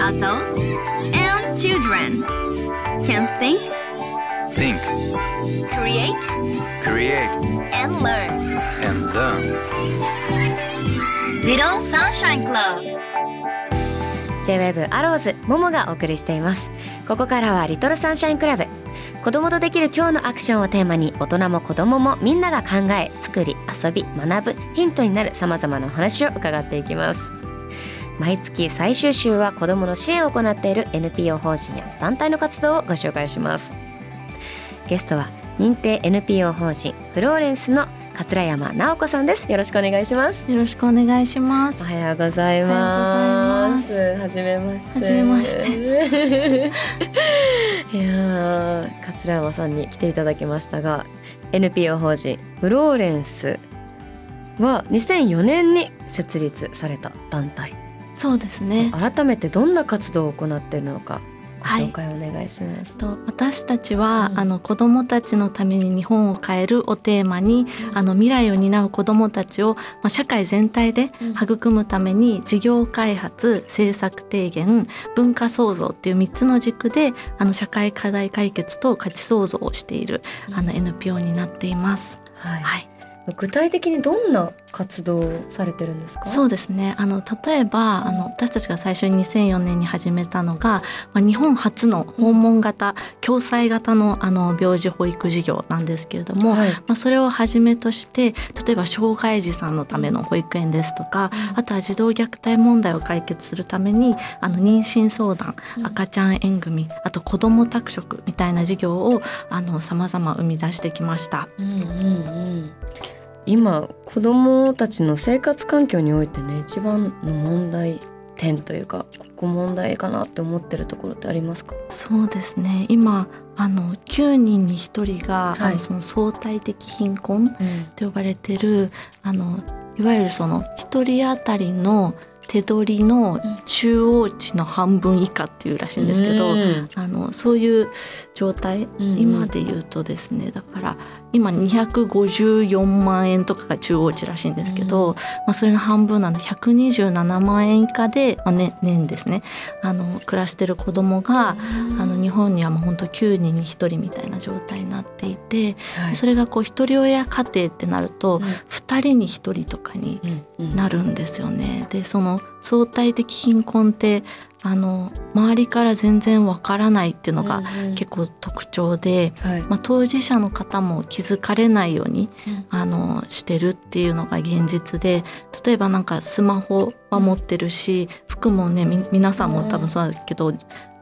Adults and children can think, Think, create, create, and learn. and learn. Little Sunshine Club. J-WAVE アローズももがお送りしていますここからはリトルサンシャインクラブ子供とできる今日のアクションをテーマに大人も子供もみんなが考え作り遊び学ぶヒントになる様々なお話を伺っていきます。毎月最終週は子供の支援を行っている NPO 法人や団体の活動をご紹介します。ゲストは認定 NPO 法人フローレンスの桂山直子さんです。よろしくお願いします。よろしくお願いします。お。はようございます。はじめまして。はじめまして いやー桂山さんに来ていただきましたが、NPO 法人フローレンスは2004年に設立された団体。そうですね。改めてどんな活動を行っているのかごはい紹介お願いします。と私たちは、うんあの子どもたちのために日本を変えるをテーマに、あの未来を担う子どもたちを、まあ、社会全体で育むために事業開発政策提言文化創造っていう3つの軸であの社会課題解決と価値創造をしている、あの NPO になっています。はい。はい具体的にどんな活動をされてるんですか？そうですねあの例えばあの私たちが最初に2004年に始めたのが、まあ、日本初の訪問型、共済型のあの病児保育事業なんですけれども、はい。まあ、それをはじめとして例えば障害児さんのための保育園ですとか、あとは児童虐待問題を解決するためにあの妊娠相談、赤ちゃん縁組あと子ども宅食みたいな事業をあの様々生み出してきました。うんうんうん、今子どもたちの生活環境においてね一番の問題点というかここ問題かなって思ってるところってありますか？そうですね。今あの9人に1人が、はい。その相対的貧困と呼ばれてるあのいわゆるその1人当たりの手取りの中央値の半分以下っていうらしいんですけど、うん。あのそういう状態、うん今で言うとですねだから今254万円とかが中央値らしいんですけど、うん。まあ、それの半分なんで127万円以下で、まあね、年ですねあの暮らしてる子供が、あの日本にはもう本当9人に1人みたいな状態になっていて、はい。それがこう一人親家庭ってなると、うん。2人に1人とかになるんですよね。でその相対的貧困ってあの周りから全然わからないっていうのがうんうん。結構特徴で、はい。まあ、当事者の方も気づかれないように、あのしてるっていうのが現実で例えばなんかスマホは持ってるし服もねみ皆さんも多分そうだけど、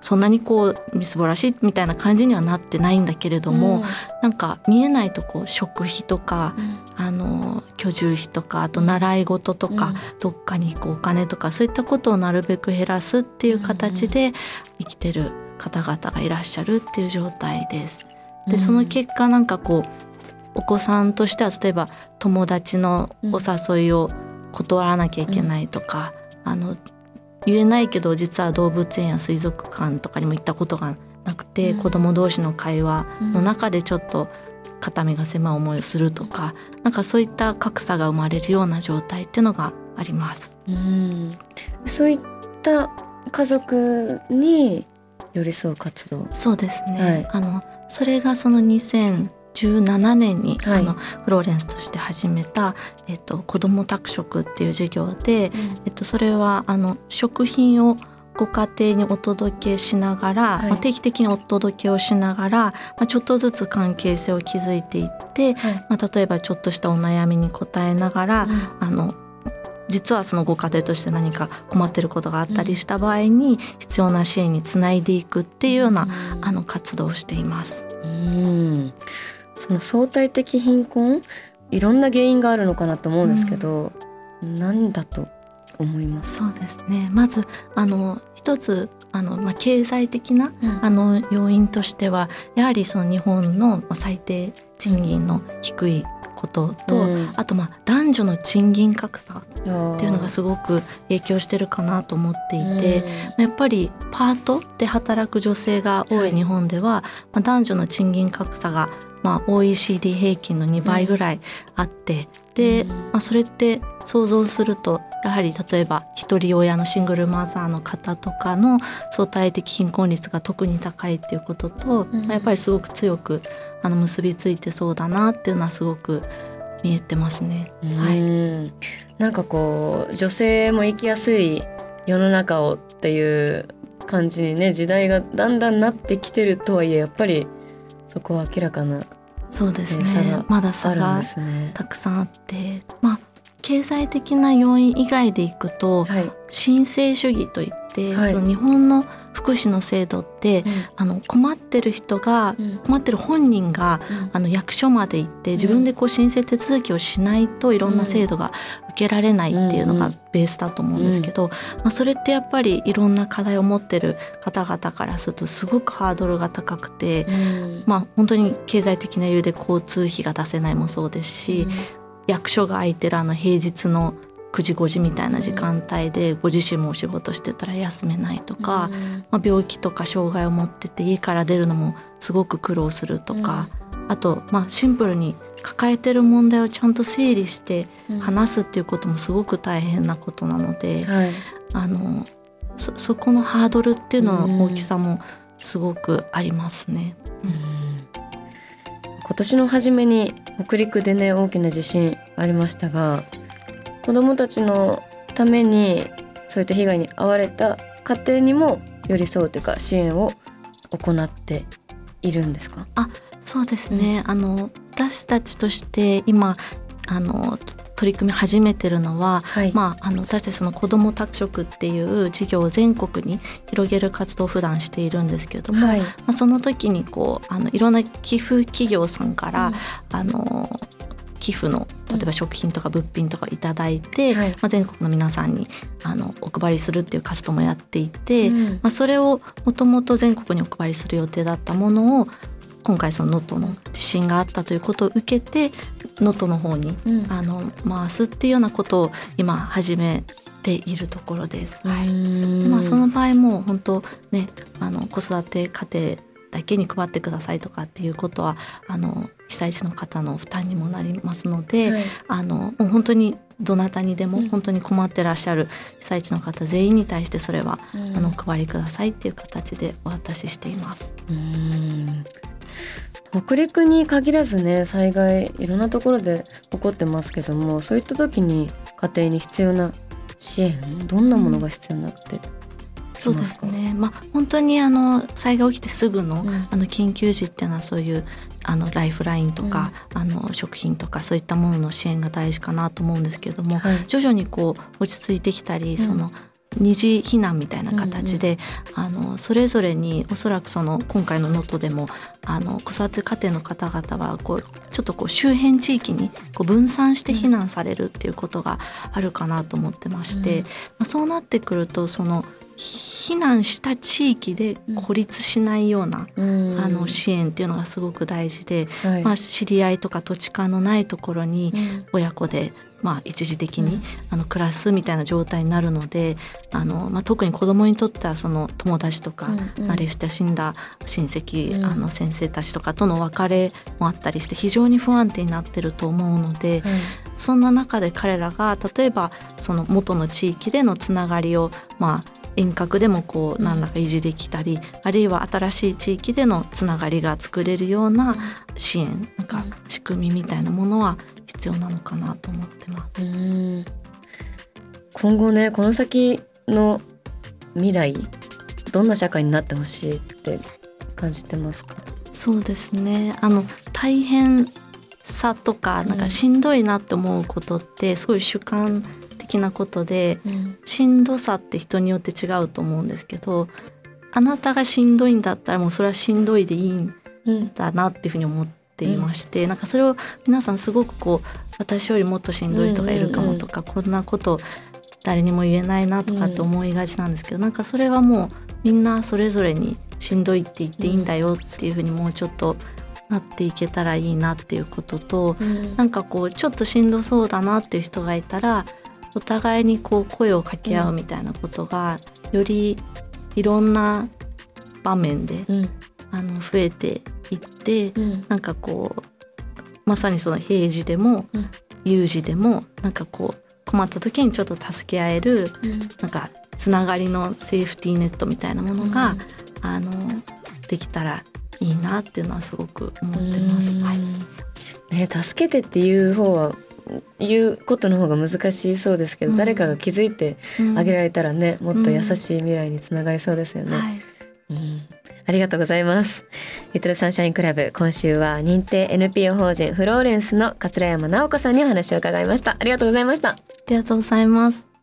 そんなにこうみすぼらしいみたいな感じにはなってないんだけれども、なんか見えないとこう食費とか、あの居住費とかあと習い事とか、どっかに行くお金とかそういったことをなるべく減らすっていう形で生きてる方々がいらっしゃるっていう状態です。でその結果なんかこうお子さんとしては例えば友達のお誘いを断らなきゃいけないとか、あの言えないけど実は動物園や水族館とかにも行ったことがなくて、うん。子供同士の会話の中でちょっと肩身が狭い思いをするとかなんかそういった格差が生まれるような状態っていうのがあります。うん。そういった家族に寄り添う活動。そうですね、はい。あのそれがその2017年に、はい。あのフローレンスとして始めた、えっと、子ども宅食っていう授業で、えっと、それはあの食品をご家庭にお届けしながら、はい。まあ、定期的にお届けをしながら、まあ、ちょっとずつ関係性を築いていって、はい。まあ、例えばちょっとしたお悩みに答えながら、あの実はそのご家庭として何か困ってることがあったりした場合に必要な支援につないでいくっていうような、あの活動をしています。うん。その相対的貧困？いろんな原因があるのかなと思うんですけど、何だと思います。そうですね。まずあの一つあのまあ経済的なあの要因としてはやはりその日本のまあ最低賃金の低いことと、うん。あとまあ男女の賃金格差っていうのがすごく影響してるかなと思っていて、やっぱりパートで働く女性が多い日本では、まあ、男女の賃金格差がまあ、OECD 平均の2倍ぐらいあって、で、うんまあ、それって想像するとやはり例えば一人親のシングルマザーの方とかの相対的貧困率が特に高いっていうことと、うん。まあやっぱりすごく強くあの結びついてそうだなっていうのはすごく見えてますね。はいうん。なんかこう女性も生きやすい世の中をっていう感じにね時代がだんだんなってきてるとはい。えやっぱりそこは明らかなそうですねまだ差が。たくさんあってまあ経済的な要因以外でいくとはい、申請主義といって、はい。その日本の福祉の制度って、あの困ってる人がうん。困ってる本人があの役所まで行って自分でこう申請手続きをしないといろんな制度が受けられないっていうのがうん。うんベースだと思うんですけど、まあ、それってやっぱりいろんな課題を持ってる方々からするとすごくハードルが高くて、うん。まあ、本当に経済的な理由で交通費が出せないもそうですし、役所が空いてるあの平日の9時5時みたいな時間帯でご自身もお仕事してたら休めないとか、まあ、病気とか障害を持ってて家から出るのもすごく苦労するとか、あと、まあ、シンプルに抱えてる問題をちゃんと整理してうん。話すっていうこともすごく大変なことなので、はい。あのそそこのハードルっていうのの大きさもすごくありますね。今年の初めに北陸でね大きな地震ありましたが子どもたちのためにそういった被害に遭われた家庭にも寄り添うというか支援を行っているんですか？そうですね、あの私たちとして今あのと取り組み始めてるのは、はい。まあ、あの私たちその子ども宅食っていう事業を全国に広げる活動を普段しているんですけれども、はい。まあ、その時にこうあのいろんな寄付企業さんから、あの寄付の例えば食品とか物品とかいただいて、はい。まあ、全国の皆さんにあのお配りするっていう活動もやっていて、うん。まあ、それをもともと全国にお配りする予定だったものを今回その能登の地震があったということを受けて能登の方にうん。あの回すっていうようなことを今始めているところです。はいうんまあ、その場合も本当ねあの子育て家庭だけに配ってくださいとかっていうことはあの被災地の方の負担にもなりますので、はい。あのもう本当にどなたにでもうん。本当に困ってらっしゃる被災地の方全員に対してそれは、あのお配りくださいっていう形でお渡ししています。うん。北陸に限らずね災害いろんなところで起こってますけどもそういった時に家庭に必要な支援どんなものが必要になってきそうでますね。まあ本当にあの災害起きてすぐの、うん。あの緊急時っていうのはそういうあのライフラインとか、あの食品とかそういったものの支援が大事かなと思うんですけれども、はい。徐々にこう落ち着いてきたり、ん。その二次避難みたいな形で、あのそれぞれにおそらくその今回の能登でもあの子育て家庭の方々はこうちょっとこう周辺地域にこう分散して避難されるっていうことがあるかなと思ってまして、うん。まあ、そうなってくるとその避難した地域で孤立しないような、うん。あの支援っていうのがすごく大事で、はい。まあ、知り合いとか土地勘のないところにうん。親子で、まあ、一時的に、うん。あの暮らすみたいな状態になるのであの、まあ、特に子どもにとってはその友達とか、うんうん。慣れ親しんだ親戚、うん。あの先生たちとかとの別れもあったりして非常に不安定になってると思うので、はい。そんな中で彼らが例えばその元の地域でのつながりをまあ遠隔でもこううん何らか維持できたり、あるいは新しい地域でのつながりが作れるような支援なんか仕組みみたいなものは必要なのかなと思ってます。うん。今後ねこの先の未来どんな社会になってほしいって感じてますか？そうですね。あの大変さとかなんかしんどいなって思うことってすごい主観的なことでしんどさって人によって違うと思うんですけどあなたがしんどいんだったらもうそれはしんどいでいいんうん。だなっていうふうに思っていまして、なんかそれを皆さんすごくこう私よりもっとしんどい人がいるかもとか、こんなこと誰にも言えないなとかって思いがちなんですけど、なんかそれはもうみんなそれぞれにしんどいって言っていいんだよっていうふうにもうちょっとなっていけたらいいなっていうことと、なんかこうちょっとしんどそうだなっていう人がいたらお互いにこう声を掛け合うみたいなことが、よりいろんな場面でうん。ああの増えていってうん。なんかこうまさにその平時でもうん。有事でもなんかこう困った時にちょっと助け合えるなんかつながりのセーフティーネットみたいなものが、あのできたらいいなっていうのはすごく思ってます。うん。はい、ね助けてっていう方は言うことの方が難しそうですけど、うん誰かが気づいてうんあげられたらね、もっと優しい未来につながりそうですよね。はいうんありがとうございます。リトルサンシャインクラブ今週は認定 NPO 法人フローレンスの桂山直子さんにお話を伺いました。ありがとうございました。ありがとうございます。